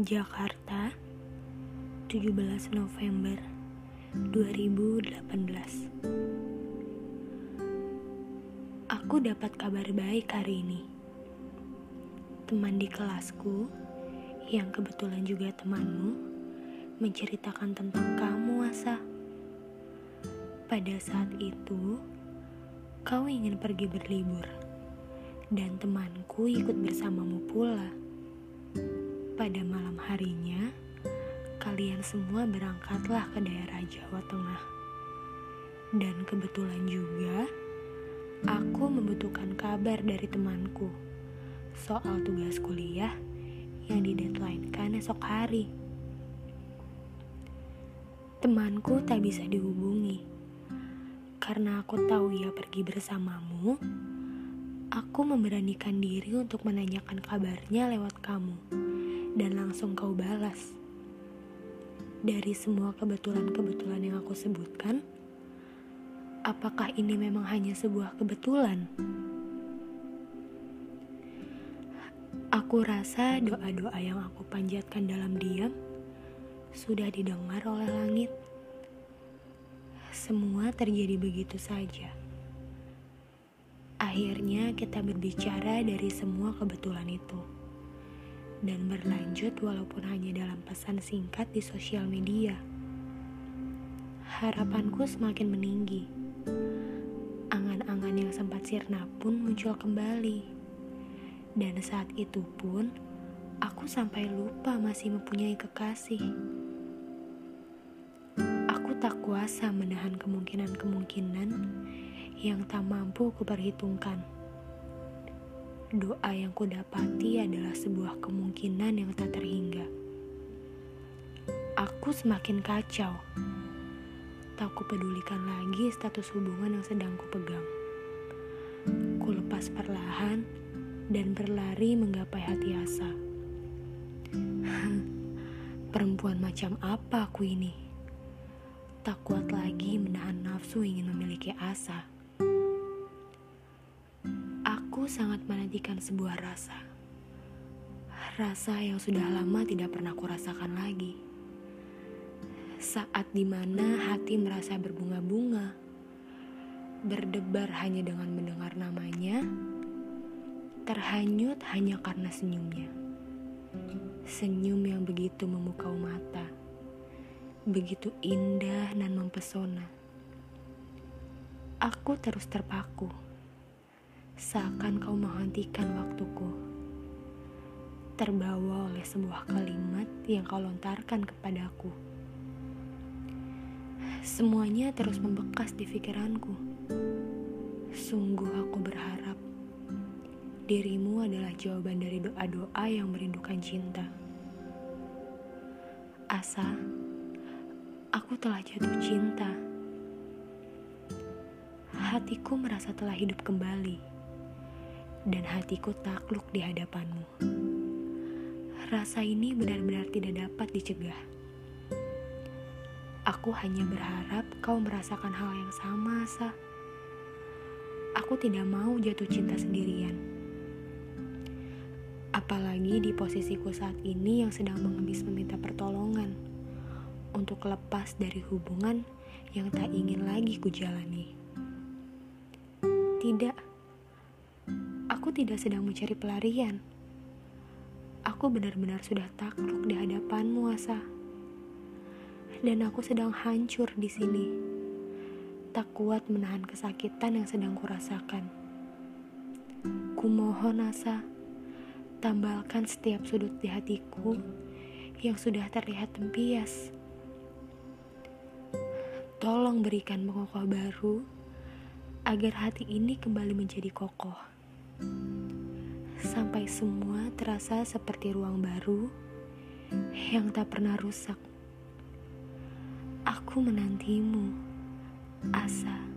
Jakarta 17 November 2018 Aku dapat kabar baik hari ini. Teman di kelasku yang kebetulan juga temanmu menceritakan tentang kamu Asa. Pada saat itu kau ingin pergi berlibur dan temanku ikut bersamamu pula pada malam harinya, kalian semua berangkatlah ke daerah Jawa Tengah. Dan kebetulan juga, aku membutuhkan kabar dari temanku soal tugas kuliah yang dideadlinekan esok hari. Temanku tak bisa dihubungi karena aku tahu ia pergi bersamamu. Aku memberanikan diri untuk menanyakan kabarnya lewat kamu dan langsung kau balas. Dari semua kebetulan-kebetulan yang aku sebutkan, apakah ini memang hanya sebuah kebetulan? Aku rasa doa-doa yang aku panjatkan dalam diam sudah didengar oleh langit. Semua terjadi begitu saja. Akhirnya, kita berbicara dari semua kebetulan itu dan berlanjut walaupun hanya dalam pesan singkat di sosial media. Harapanku semakin meninggi. Angan-angan yang sempat sirna pun muncul kembali. Dan saat itu pun, aku sampai lupa masih mempunyai kekasih. Aku tak kuasa menahan kemungkinan-kemungkinan yang tak mampu kuperhitungkan. Doa yang kudapati adalah sebuah kemungkinan yang tak terhingga. Aku semakin kacau. Tak kupedulikan lagi status hubungan yang sedang kupegang. Ku lepas perlahan dan berlari menggapai hati asa. Perempuan macam apa aku ini? Tak kuat lagi menahan nafsu ingin memiliki asa. Sangat menantikan sebuah rasa. Rasa yang sudah lama tidak pernah kurasakan lagi. Saat di mana hati merasa berbunga-bunga, berdebar hanya dengan mendengar namanya, terhanyut hanya karena senyumnya. Senyum yang begitu memukau mata, begitu indah dan mempesona. Aku terus terpaku seakan kau menghentikan waktuku. Terbawa oleh sebuah kalimat yang kau lontarkan kepadaku. Semuanya terus membekas di pikiranku. Sungguh aku berharap dirimu adalah jawaban dari doa-doa yang merindukan cinta. Asa, aku telah jatuh cinta. Hatiku merasa telah hidup kembali dan hatiku takluk di hadapanmu. Rasa ini benar-benar tidak dapat dicegah. Aku hanya berharap kau merasakan hal yang sama, Sa. Aku tidak mau jatuh cinta sendirian. Apalagi di posisiku saat ini yang sedang mengemis meminta pertolongan untuk lepas dari hubungan yang tak ingin lagi kujalani. Tidak tidak sedang mencari pelarian. Aku benar-benar sudah takluk di hadapanmu, Asa. Dan aku sedang hancur di sini. Tak kuat menahan kesakitan yang sedang kurasakan. Kumohon, Asa, tambalkan setiap sudut di hatiku yang sudah terlihat tempias. Tolong berikan mengokoh baru agar hati ini kembali menjadi kokoh sampai semua terasa seperti ruang baru yang tak pernah rusak. Aku menantimu, Asa.